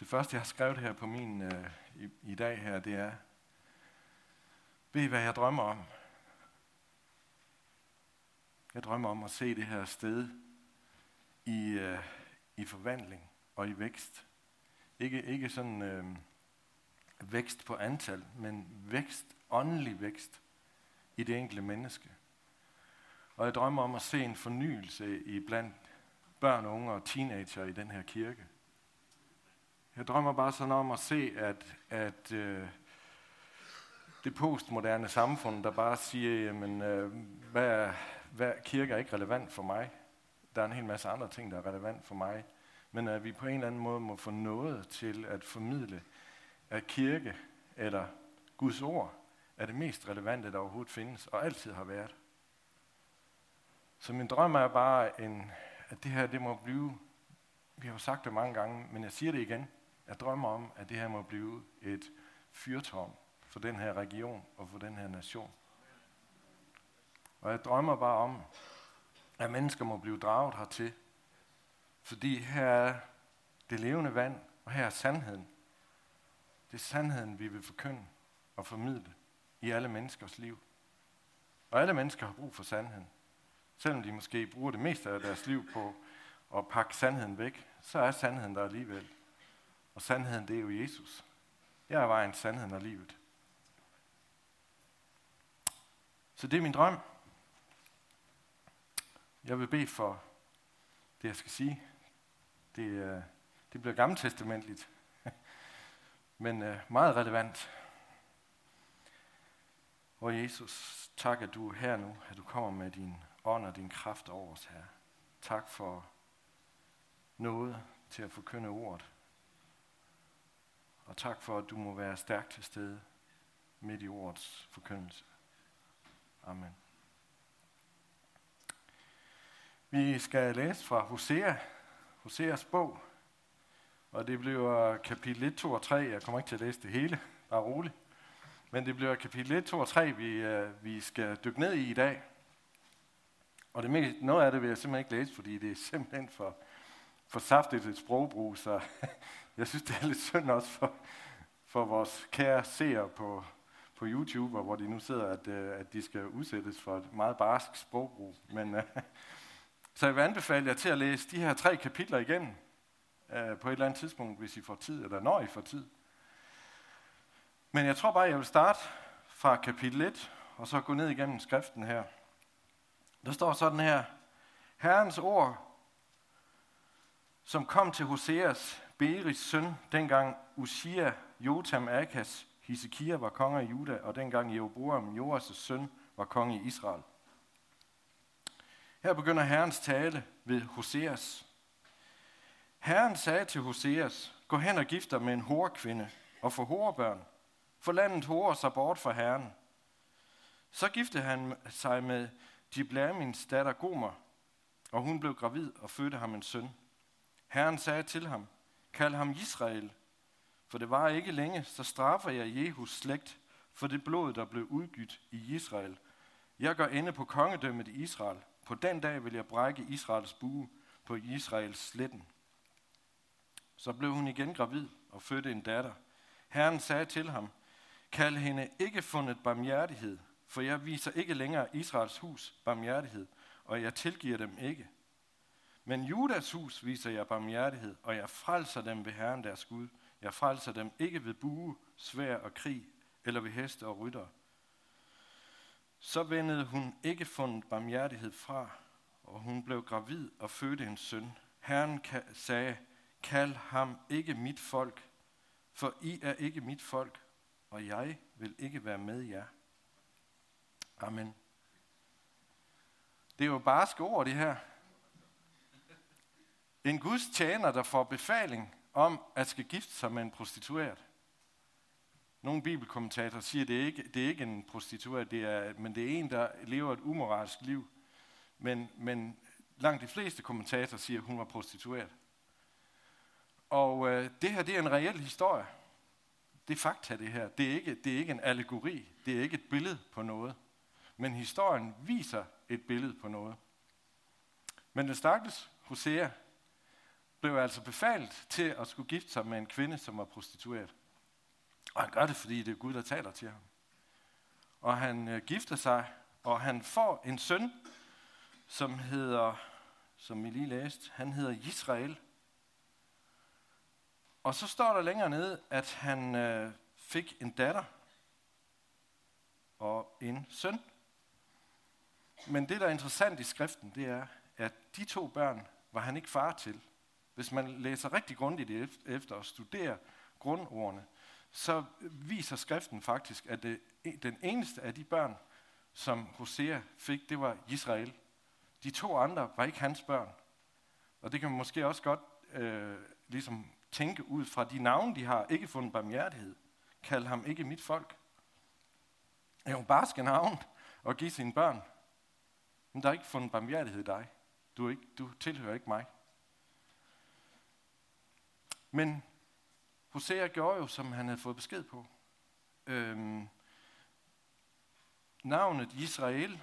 Det første, jeg har skrevet her på min øh, i, i dag her, det er, ved I, hvad jeg drømmer om? Jeg drømmer om at se det her sted i, øh, i forvandling og i vækst. Ikke, ikke sådan øh, vækst på antal, men vækst, åndelig vækst i det enkelte menneske. Og jeg drømmer om at se en fornyelse i blandt børn, unge og teenager i den her kirke. Jeg drømmer bare sådan om at se, at, at øh, det postmoderne samfund, der bare siger, jamen, øh, hvad, er, hvad kirke er ikke relevant for mig. Der er en hel masse andre ting, der er relevant for mig. Men at vi på en eller anden måde må få noget til at formidle, at kirke eller Guds ord er det mest relevante, der overhovedet findes, og altid har været. Så min drøm er bare, en, at det her det må blive, vi har jo sagt det mange gange, men jeg siger det igen, jeg drømmer om, at det her må blive et fyrtårn for den her region og for den her nation. Og jeg drømmer bare om, at mennesker må blive draget hertil. Fordi her er det levende vand, og her er sandheden. Det er sandheden, vi vil forkynde og formidle i alle menneskers liv. Og alle mennesker har brug for sandheden. Selvom de måske bruger det meste af deres liv på at pakke sandheden væk, så er sandheden der alligevel. Og sandheden, det er jo Jesus. Jeg er vejen, sandheden og livet. Så det er min drøm. Jeg vil bede for det, jeg skal sige. Det, øh, det bliver gammeltestamentligt, men øh, meget relevant. Og Jesus, tak at du er her nu, at du kommer med din ånd og din kraft over os her. Tak for noget til at forkynde ordet. Og tak for, at du må være stærk til stede midt i ordets forkyndelse. Amen. Vi skal læse fra Hosea, Hoseas bog, og det bliver kapitel 1, 2 og 3. Jeg kommer ikke til at læse det hele, bare roligt. Men det bliver kapitel 1, 2 og 3, vi, øh, vi skal dykke ned i i dag. Og det mest, noget af det vil jeg simpelthen ikke læse, fordi det er simpelthen for, for saftigt et sprogbrug, så jeg synes, det er lidt synd også for, for vores kære seere på, på YouTube, hvor de nu sidder, at, øh, at de skal udsættes for et meget barsk sprogbrug. Men, øh, så jeg vil anbefale jer til at læse de her tre kapitler igen øh, på et eller andet tidspunkt, hvis I får tid, eller når I får tid. Men jeg tror bare, jeg vil starte fra kapitel 1, og så gå ned igennem skriften her. Der står sådan her, Herrens ord, som kom til Hoseas, Beris søn, dengang Usia, Jotam, Akas, Hisekia var konge i Juda, og dengang Jeroboam, Joas' søn, var konge i Israel. Her begynder Herrens tale ved Hoseas. Herren sagde til Hoseas, gå hen og gift dig med en horekvinde og få horebørn, for landet horer sig bort fra Herren. Så giftede han sig med Diblamins datter Gomer, og hun blev gravid og fødte ham en søn. Herren sagde til ham, kald ham Israel, for det var ikke længe, så straffer jeg Jehus slægt for det blod, der blev udgydt i Israel. Jeg går ende på kongedømmet i Israel. På den dag vil jeg brække Israels bue på Israels sletten. Så blev hun igen gravid og fødte en datter. Herren sagde til ham, kald hende ikke fundet barmhjertighed, for jeg viser ikke længere Israels hus barmhjertighed, og jeg tilgiver dem ikke. Men Judas hus viser jeg barmhjertighed, og jeg frelser dem ved Herren deres Gud. Jeg frelser dem ikke ved bue, svær og krig, eller ved heste og rytter. Så vendede hun ikke fundet barmhjertighed fra, og hun blev gravid og fødte en søn. Herren sagde, kald ham ikke mit folk, for I er ikke mit folk, og jeg vil ikke være med jer. Amen. Det er jo bare ord, det her. En Guds tjener, der får befaling om at skal gifte sig med en prostitueret. Nogle bibelkommentatorer siger, at det er ikke det er ikke en prostitueret, det er, men det er en, der lever et umoralsk liv. Men, men langt de fleste kommentatorer siger, at hun var prostitueret. Og øh, det her, det er en reel historie. Det er fakta, det her. Det er, ikke, det er ikke en allegori. Det er ikke et billede på noget. Men historien viser et billede på noget. Men den stakkels Hosea, blev altså befalet til at skulle gifte sig med en kvinde, som var prostitueret. Og han gør det, fordi det er Gud, der taler til ham. Og han øh, gifter sig, og han får en søn, som hedder, som vi lige læste, han hedder Israel. Og så står der længere nede, at han øh, fik en datter og en søn. Men det, der er interessant i skriften, det er, at de to børn var han ikke far til. Hvis man læser rigtig grundigt efter og studerer grundordene, så viser skriften faktisk, at det, e-, den eneste af de børn, som Hosea fik, det var Israel. De to andre var ikke hans børn. Og det kan man måske også godt øh, ligesom tænke ud fra de navne, de har, ikke fundet barmhjertighed. Kald ham ikke mit folk. Er jo barske navn og give sine børn. Men der er ikke fundet barmhjertighed i dig. Du, er ikke, du tilhører ikke mig. Men Hosea gjorde jo, som han havde fået besked på. Øhm, navnet Israel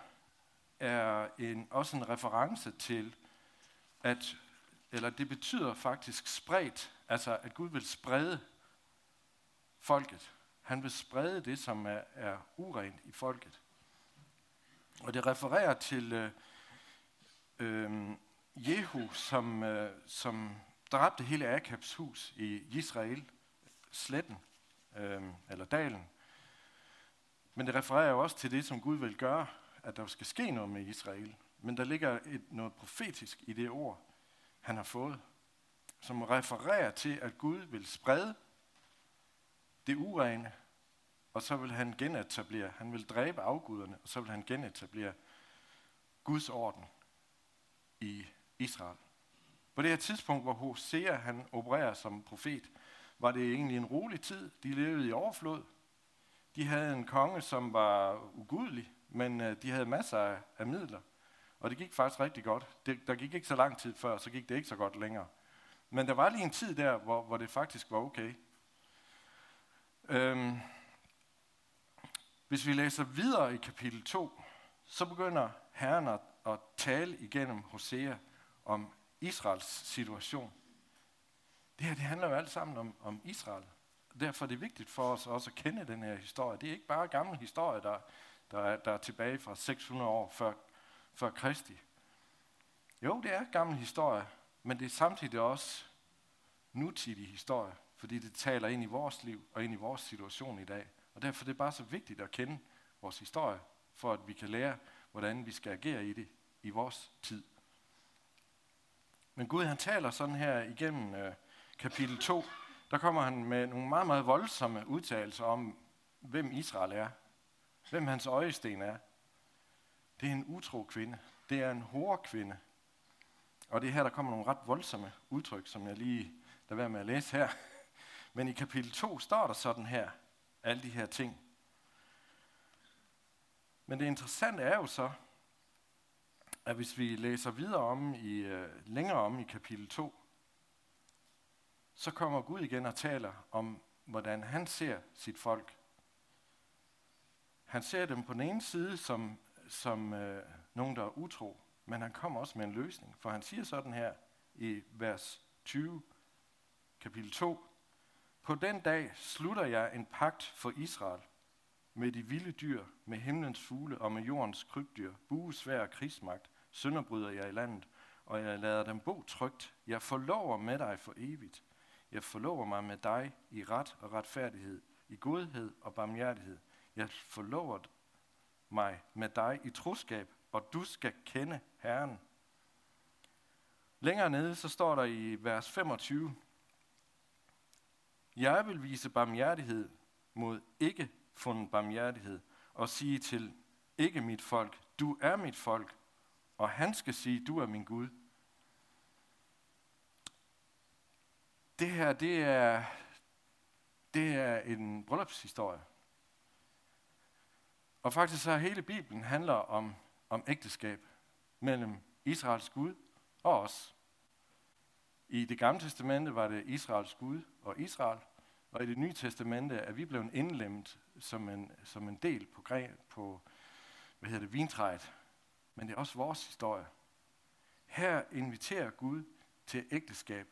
er en, også en reference til, at, eller det betyder faktisk spredt, altså at Gud vil sprede folket. Han vil sprede det, som er, er urent i folket. Og det refererer til øh, øh, Jehu, som, øh, som dræbte hele Akabs hus i Israel, sletten, øh, eller dalen. Men det refererer jo også til det, som Gud vil gøre, at der skal ske noget med Israel. Men der ligger et, noget profetisk i det ord, han har fået, som refererer til, at Gud vil sprede det urene, og så vil han genetablere, han vil dræbe afguderne, og så vil han genetablere Guds orden i Israel. På det her tidspunkt, hvor Hosea han opererer som profet, var det egentlig en rolig tid. De levede i overflod. De havde en konge, som var ugudelig, men øh, de havde masser af, af midler. Og det gik faktisk rigtig godt. Det, der gik ikke så lang tid før, så gik det ikke så godt længere. Men der var lige en tid der, hvor, hvor det faktisk var okay. Øhm, hvis vi læser videre i kapitel 2, så begynder Herren at, at tale igennem Hosea om Israels situation. Det her det handler jo alt sammen om, om Israel. Derfor er det vigtigt for os også at kende den her historie. Det er ikke bare gammel historie, der, der, er, der er tilbage fra 600 år før, før Kristi. Jo, det er gammel historie, men det er samtidig også nutidig historie, fordi det taler ind i vores liv og ind i vores situation i dag. Og derfor er det bare så vigtigt at kende vores historie, for at vi kan lære, hvordan vi skal agere i det i vores tid. Men Gud han taler sådan her igennem øh, kapitel 2, der kommer han med nogle meget, meget voldsomme udtalelser om, hvem Israel er. Hvem hans øjesten er. Det er en utro kvinde. Det er en hård kvinde. Og det er her, der kommer nogle ret voldsomme udtryk, som jeg lige lader være med at læse her. Men i kapitel 2 står der sådan her, alle de her ting. Men det interessante er jo så, at hvis vi læser videre om i, øh, længere om i kapitel 2, så kommer Gud igen og taler om, hvordan han ser sit folk. Han ser dem på den ene side som, som øh, nogen, der er utro, men han kommer også med en løsning. For han siger sådan her i vers 20, kapitel 2, På den dag slutter jeg en pagt for Israel med de vilde dyr, med himlens fugle og med jordens krybdyr, buesvær og krigsmagt, synderbryder jeg i landet, og jeg lader dem bo trygt. Jeg forlover med dig for evigt. Jeg forlover mig med dig i ret og retfærdighed, i godhed og barmhjertighed. Jeg forlover mig med dig i troskab, og du skal kende Herren. Længere nede, så står der i vers 25, Jeg vil vise barmhjertighed mod ikke fundet barmhjertighed, og sige til ikke mit folk, du er mit folk, og han skal sige, du er min Gud. Det her, det er, det er en bryllupshistorie. Og faktisk så hele Bibelen handler om, om ægteskab mellem Israels Gud og os. I det gamle testamente var det Israels Gud og Israel, og i det nye testamente er vi blevet indlemmet som en, som en del på, på hvad hedder det, vintræet men det er også vores historie. Her inviterer Gud til ægteskab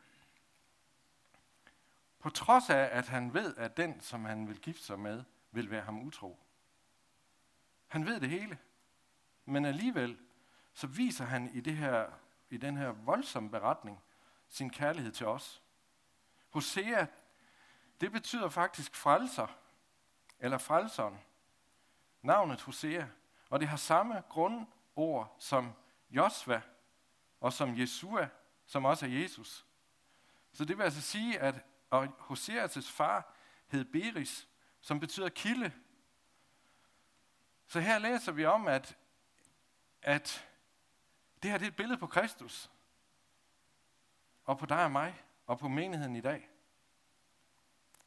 På trods af, at han ved, at den, som han vil gifte sig med, vil være ham utro. Han ved det hele. Men alligevel, så viser han i, det her, i den her voldsomme beretning sin kærlighed til os. Hosea, det betyder faktisk frelser, eller frelseren. Navnet Hosea. Og det har samme grund, ord som Josva og som Jesua, som også er Jesus. Så det vil altså sige, at Hoseas far hed Beris, som betyder kilde. Så her læser vi om, at, at det her det er et billede på Kristus. Og på dig og mig, og på menigheden i dag.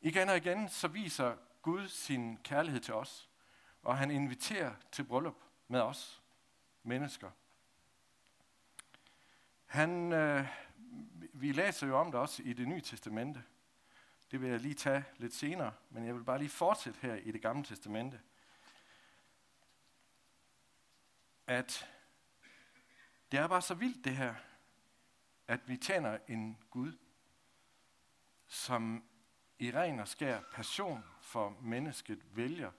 Igen og igen, så viser Gud sin kærlighed til os. Og han inviterer til bryllup med os mennesker. Han, øh, vi læser jo om det også i det nye testamente. Det vil jeg lige tage lidt senere, men jeg vil bare lige fortsætte her i det gamle testamente. At det er bare så vildt det her, at vi tjener en Gud, som i ren og skær passion for mennesket vælger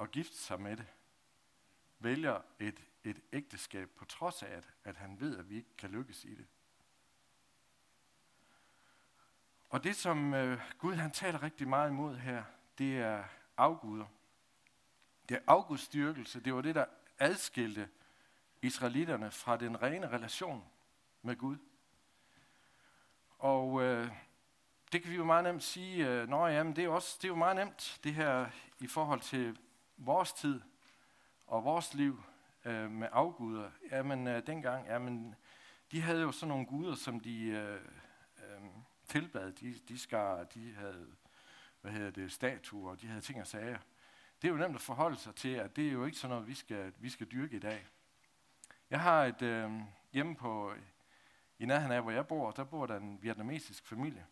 at gifte sig med det. Vælger et, et ægteskab på trods af, at, at han ved, at vi ikke kan lykkes i det. Og det, som øh, Gud han taler rigtig meget imod her, det er afguder. Det er afgudstyrkelse. Det var det, der adskilte israelitterne fra den rene relation med Gud. Og øh, det kan vi jo meget nemt sige, øh, nå jamen, det er, også, det er jo meget nemt, det her i forhold til vores tid og vores liv øh, med afguder. Jamen, øh, dengang, jamen, de havde jo sådan nogle guder, som de øh, øh, tilbad. De, de skar, de havde, hvad hedder det, statuer, de havde ting og sager. Det er jo nemt at forholde sig til, at det er jo ikke sådan noget, vi skal, vi skal dyrke i dag. Jeg har et øh, hjemme på, i nærheden af, hvor jeg bor, der bor der en vietnamesisk familie.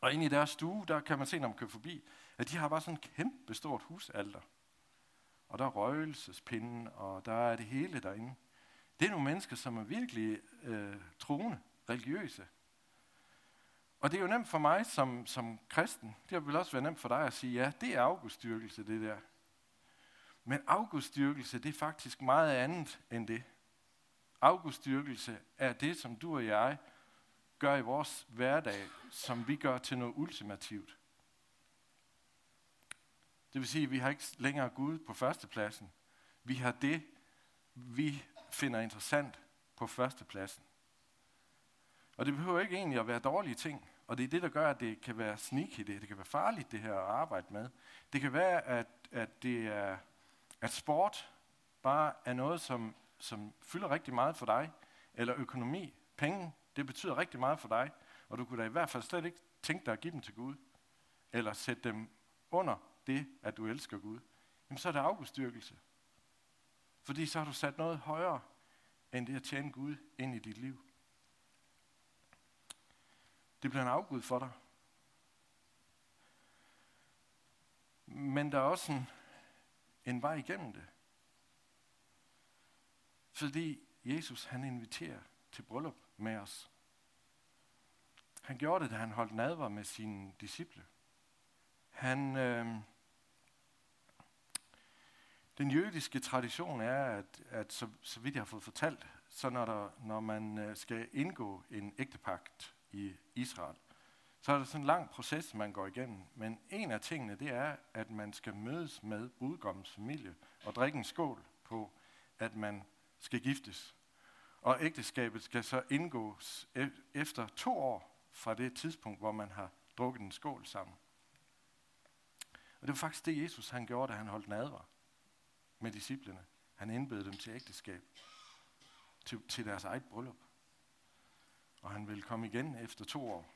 Og inde i deres stue, der kan man se, når man kører forbi, at de har bare sådan et kæmpe stort husalter. Og der er røgelsespinden, og der er det hele derinde. Det er nogle mennesker, som er virkelig øh, troende, religiøse. Og det er jo nemt for mig som, som kristen, det vil også være nemt for dig at sige, ja, det er afgudstyrkelse, det der. Men afgudstyrkelse, det er faktisk meget andet end det. Afgudstyrkelse er det, som du og jeg gør i vores hverdag, som vi gør til noget ultimativt. Det vil sige, at vi har ikke længere Gud på førstepladsen. Vi har det, vi finder interessant på førstepladsen. Og det behøver ikke egentlig at være dårlige ting. Og det er det, der gør, at det kan være sneaky, det, det kan være farligt, det her at arbejde med. Det kan være, at, at, det er, at sport bare er noget, som, som fylder rigtig meget for dig, eller økonomi, penge, det betyder rigtig meget for dig, og du kunne da i hvert fald slet ikke tænke dig at give dem til Gud, eller sætte dem under det, at du elsker Gud, jamen så er det afgudstyrkelse. Fordi så har du sat noget højere, end det at tjene Gud ind i dit liv. Det bliver en afgud for dig. Men der er også en, en vej igennem det. Fordi Jesus han inviterer til bryllup med os. Han gjorde det, da han holdt nadver med sine disciple. Han, øh, den jødiske tradition er, at, at så, så vidt jeg har fået fortalt, så når, der, når man øh, skal indgå en ægtepagt i Israel, så er der sådan en lang proces, man går igennem. Men en af tingene, det er, at man skal mødes med brudgommens familie og drikke en skål på, at man skal giftes. Og ægteskabet skal så indgås e- efter to år fra det tidspunkt, hvor man har drukket en skål sammen. Og det var faktisk det, Jesus han gjorde, da han holdt nadver med disciplene. Han indbød dem til ægteskab, til, til deres eget bryllup. Og han vil komme igen efter to år.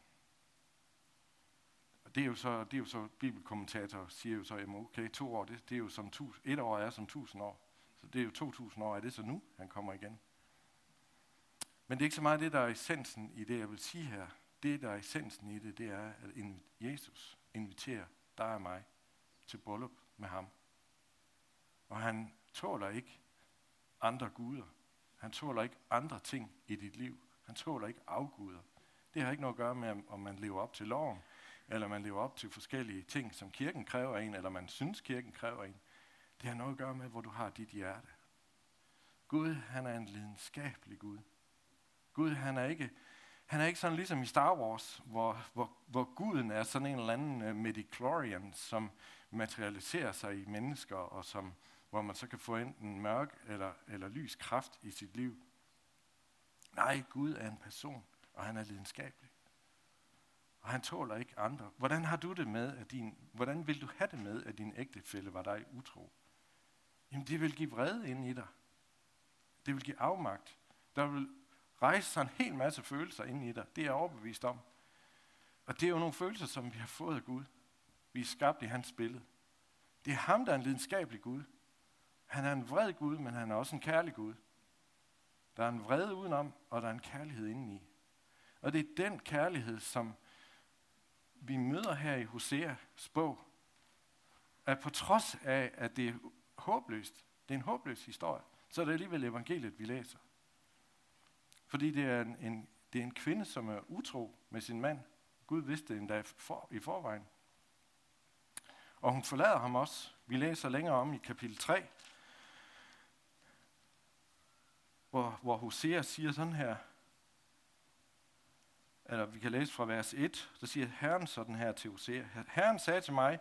Og det er jo så, det er jo så bibelkommentatorer siger jo så, at okay, to år, det, det er jo som tus, et år er som tusind år. Så det er jo 2000 år, er det så nu, han kommer igen? Men det er ikke så meget det, der er essensen i det, jeg vil sige her. Det, der er essensen i det, det er, at Jesus inviterer dig og mig til bryllup med ham. Og han tåler ikke andre guder. Han tåler ikke andre ting i dit liv. Han tåler ikke afguder. Det har ikke noget at gøre med, om man lever op til loven, eller man lever op til forskellige ting, som kirken kræver en, eller man synes, kirken kræver en. Det har noget at gøre med, hvor du har dit hjerte. Gud, han er en lidenskabelig Gud. Gud, han er ikke, han er ikke sådan ligesom i Star Wars, hvor, hvor, hvor guden er sådan en eller anden uh, midichlorian, som materialiserer sig i mennesker, og som, hvor man så kan få enten mørk eller, eller lys kraft i sit liv. Nej, Gud er en person, og han er lidenskabelig. Og han tåler ikke andre. Hvordan har du det med, at din, hvordan vil du have det med, at din ægtefælle var dig utro? Jamen, det vil give vrede ind i dig. Det vil give afmagt. Der vil rejse sig en hel masse følelser ind i dig. Det er jeg overbevist om. Og det er jo nogle følelser, som vi har fået af Gud. Vi er skabt i hans billede. Det er ham, der er en lidenskabelig Gud. Han er en vred Gud, men han er også en kærlig Gud. Der er en vrede udenom, og der er en kærlighed indeni. Og det er den kærlighed, som vi møder her i Hoseas bog, at på trods af, at det er håbløst, det er en håbløs historie, så er det alligevel evangeliet, vi læser. Fordi det er en, en, det er en kvinde, som er utro med sin mand. Gud vidste det endda for, i forvejen. Og hun forlader ham også. Vi læser længere om i kapitel 3, hvor, hvor Hosea siger sådan her, eller vi kan læse fra vers 1, der siger Herren sådan her til Hosea. Herren sagde til mig,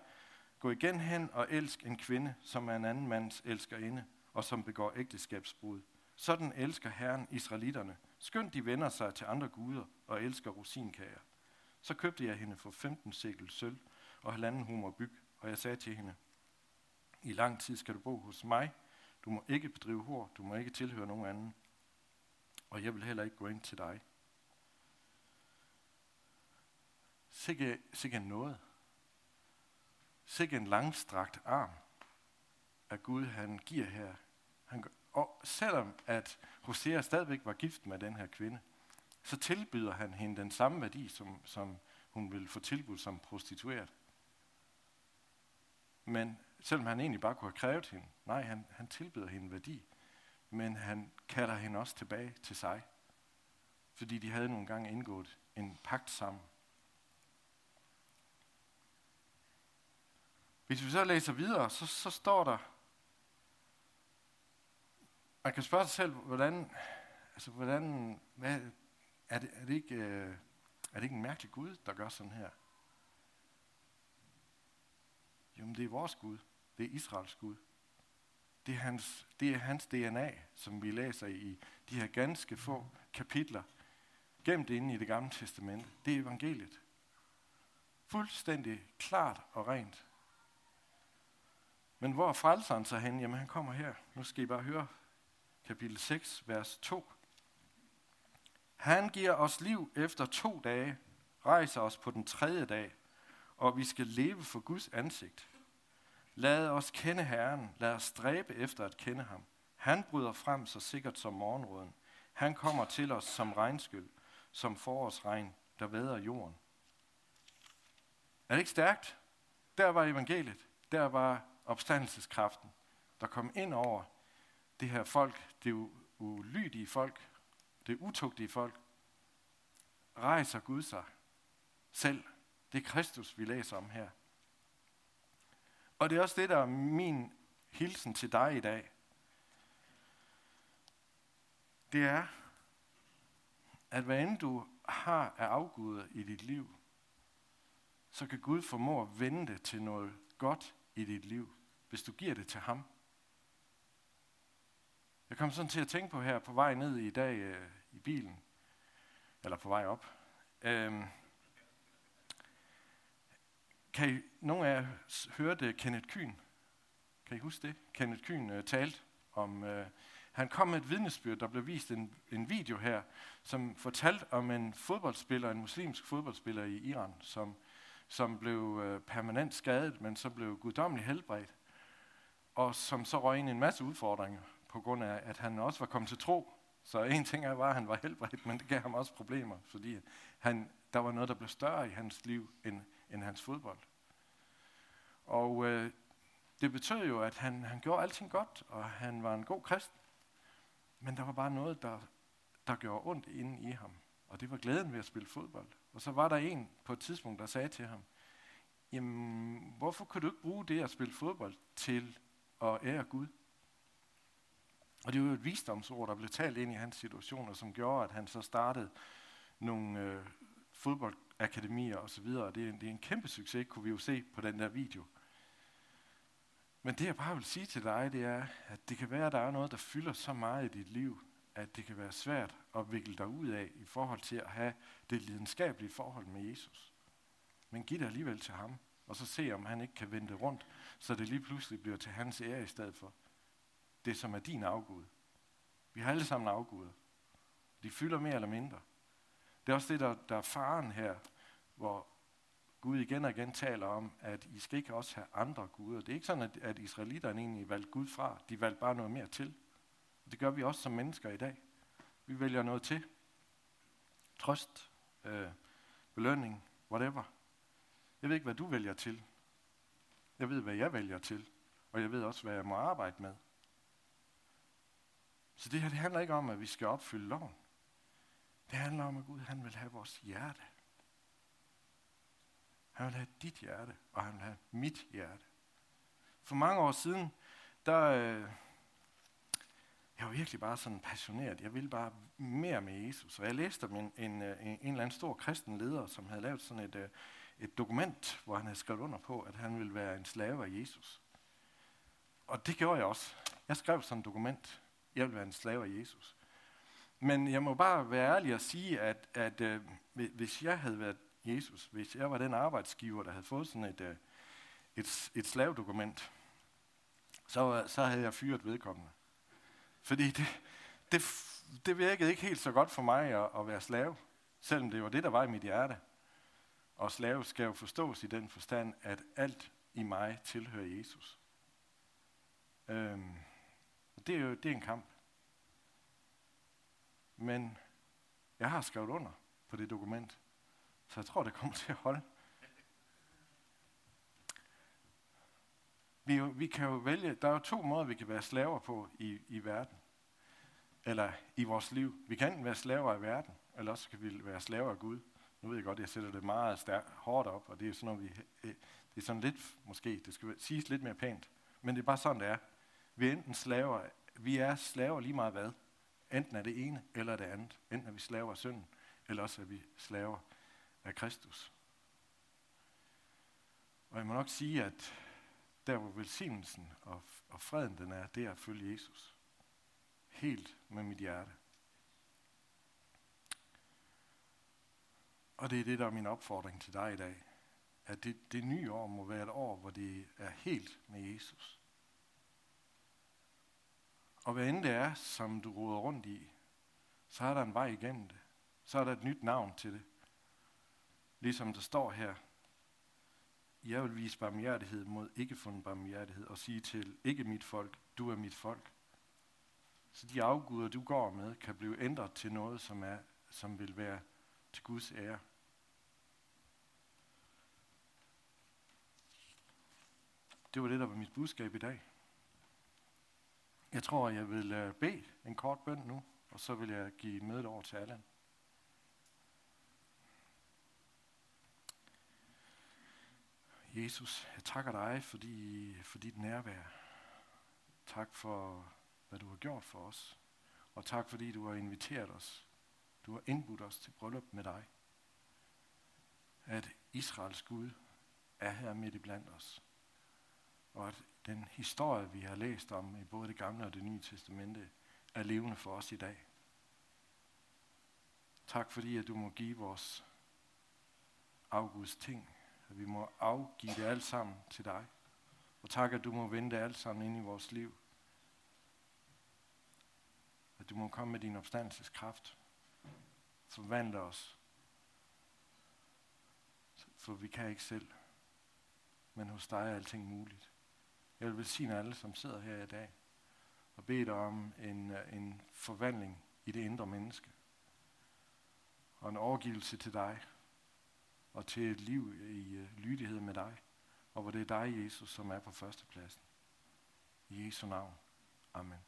gå igen hen og elsk en kvinde, som er en anden mands elskerinde, og som begår ægteskabsbrud. Sådan elsker Herren israelitterne. Skønt de vender sig til andre guder og elsker rosinkager. Så købte jeg hende for 15 sikkel sølv og halvanden humor byg, og jeg sagde til hende, i lang tid skal du bo hos mig. Du må ikke bedrive hår, du må ikke tilhøre nogen anden. Og jeg vil heller ikke gå ind til dig. Sikke, sikke noget. Sikke en langstrakt arm, at Gud han giver her. Han, og selvom at Hosea stadigvæk var gift med den her kvinde, så tilbyder han hende den samme værdi, som, som hun ville få tilbudt som prostitueret. Men selvom han egentlig bare kunne have krævet hende, nej, han, han tilbyder hende værdi, men han kalder hende også tilbage til sig, fordi de havde nogle gange indgået en pagt sammen. Hvis vi så læser videre, så, så står der, man kan spørge sig selv, hvordan, altså hvordan, hvad, er, det, er, det ikke, øh, er det ikke en mærkelig Gud, der gør sådan her? Jamen, det er vores Gud. Det er Israels Gud. Det er, hans, det er hans DNA, som vi læser i de her ganske få kapitler, gemt inde i det gamle testamente. Det er evangeliet. Fuldstændig klart og rent. Men hvor er frelseren så hen? Jamen han kommer her. Nu skal I bare høre kapitel 6, vers 2. Han giver os liv efter to dage, rejser os på den tredje dag, og vi skal leve for Guds ansigt. Lad os kende Herren, lad os stræbe efter at kende ham. Han bryder frem så sikkert som morgenråden. Han kommer til os som regnskyld, som forårsregn, der væder jorden. Er det ikke stærkt? Der var evangeliet. Der var opstandelseskraften, der kom ind over det her folk, det ulydige folk, det utugtige folk, rejser Gud sig selv. Det er Kristus, vi læser om her. Og det er også det, der er min hilsen til dig i dag. Det er, at hvad end du har af afguder i dit liv, så kan Gud formå at vende det til noget godt i dit liv, hvis du giver det til ham. Jeg kom sådan til at tænke på her på vej ned i dag øh, i bilen, eller på vej op. Øh, kan I, nogle af jer hørte Kenneth Kyn? Kan I huske det? Kenneth Kyn øh, talte om, øh, han kom med et vidnesbyrd, der blev vist en, en video her, som fortalte om en fodboldspiller, en muslimsk fodboldspiller i Iran, som, som blev øh, permanent skadet, men så blev guddommeligt helbredt, og som så røg ind i en masse udfordringer på grund af, at han også var kommet til tro. Så en ting er, var, at han var helbredt, men det gav ham også problemer, fordi han, der var noget, der blev større i hans liv end, end hans fodbold. Og øh, det betød jo, at han, han gjorde alting godt, og han var en god kristen. Men der var bare noget, der, der gjorde ondt inde i ham. Og det var glæden ved at spille fodbold. Og så var der en på et tidspunkt, der sagde til ham, jamen, hvorfor kan du ikke bruge det at spille fodbold til at ære Gud? Og det var jo et visdomsord, der blev talt ind i hans situation, og som gjorde, at han så startede nogle øh, akademier osv., og det er, en, det er en kæmpe succes, kunne vi jo se på den der video. Men det jeg bare vil sige til dig, det er, at det kan være, at der er noget, der fylder så meget i dit liv, at det kan være svært at vikle dig ud af i forhold til at have det lidenskabelige forhold med Jesus. Men giv det alligevel til ham, og så se, om han ikke kan vende rundt, så det lige pludselig bliver til hans ære i stedet for det, som er din afgud. Vi har alle sammen afguder. De fylder mere eller mindre. Det er også det, der, der er faren her, hvor Gud igen og igen taler om, at I skal ikke også have andre guder. Det er ikke sådan, at, at israelitterne egentlig valgte Gud fra. De valgte bare noget mere til. Det gør vi også som mennesker i dag. Vi vælger noget til. Trøst, øh, belønning, whatever. Jeg ved ikke, hvad du vælger til. Jeg ved, hvad jeg vælger til. Og jeg ved også, hvad jeg må arbejde med. Så det her det handler ikke om, at vi skal opfylde loven. Det handler om, at Gud han vil have vores hjerte. Han vil have dit hjerte, og han vil have mit hjerte. For mange år siden, der, øh, jeg var virkelig bare sådan passioneret. Jeg ville bare mere med Jesus. Og jeg læste om en, en, øh, en, en eller anden stor kristen leder, som havde lavet sådan et, øh, et dokument, hvor han havde skrevet under på, at han ville være en slave af Jesus. Og det gjorde jeg også. Jeg skrev sådan et dokument. Jeg vil være en slave af Jesus. Men jeg må bare være ærlig og sige, at, at øh, hvis jeg havde været Jesus, hvis jeg var den arbejdsgiver, der havde fået sådan et, øh, et, et slavdokument, så, så havde jeg fyret vedkommende. Fordi det, det, det virkede ikke helt så godt for mig at, at være slave, selvom det var det, der var i mit hjerte. Og slave skal jo forstås i den forstand, at alt i mig tilhører Jesus. Øhm, det er jo det er en kamp. Men jeg har skrevet under på det dokument, så jeg tror, det kommer til at holde. Vi, vi kan jo vælge, der er jo to måder, vi kan være slaver på i, i verden. Eller i vores liv. Vi kan enten være slaver af verden, eller også kan vi være slaver af Gud. Nu ved jeg godt, jeg sætter det meget stærkt, hårdt op, og det er sådan noget, vi, øh, det er sådan lidt, måske, det skal siges lidt mere pænt, men det er bare sådan, det er. Vi er enten slaver, vi er slaver lige meget hvad. Enten er det ene eller det andet. Enten er vi slaver af synden, eller også er vi slaver af Kristus. Og jeg må nok sige, at der hvor velsignelsen og, og freden den er, det er at følge Jesus. Helt med mit hjerte. Og det er det, der er min opfordring til dig i dag. At det, det nye år må være et år, hvor det er helt med Jesus. Og hvad end det er, som du roder rundt i, så er der en vej igennem det. Så er der et nyt navn til det. Ligesom der står her, jeg vil vise barmhjertighed mod ikke fundet barmhjertighed og sige til ikke mit folk, du er mit folk. Så de afguder, du går med, kan blive ændret til noget, som, er, som vil være til Guds ære. Det var det, der var mit budskab i dag. Jeg tror, jeg vil øh, bede en kort bøn nu, og så vil jeg give mødet over til Allan. Jesus, jeg takker dig for, di, for dit nærvær. Tak for, hvad du har gjort for os. Og tak fordi du har inviteret os. Du har indbudt os til bryllup med dig. At Israels Gud er her midt i blandt os. Og at den historie, vi har læst om i både det gamle og det nye testamente, er levende for os i dag. Tak fordi, at du må give vores afguds ting at vi må afgive det alt sammen til dig. Og tak, at du må vende det alt sammen ind i vores liv. At du må komme med din opstandelseskraft. Forvandle os. For vi kan ikke selv. Men hos dig er alting muligt. Jeg vil velsigne alle, som sidder her i dag. Og bede dig om en, øh, en forvandling i det indre menneske. Og en overgivelse til dig og til et liv i uh, lydighed med dig, og hvor det er dig, Jesus, som er på førstepladsen. I Jesu navn. Amen.